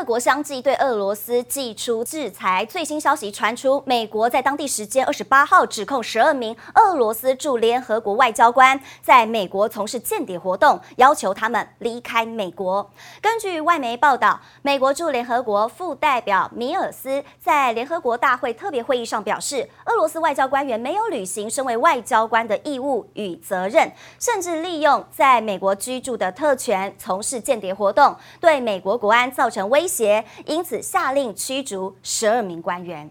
各国相继对俄罗斯祭出制裁。最新消息传出，美国在当地时间二十八号指控十二名俄罗斯驻联合国外交官在美国从事间谍活动，要求他们离开美国。根据外媒报道，美国驻联合国副代表米尔斯在联合国大会特别会议上表示，俄罗斯外交官员没有履行身为外交官的义务与责任，甚至利用在美国居住的特权从事间谍活动，对美国国安造成危。威胁，因此下令驱逐十二名官员。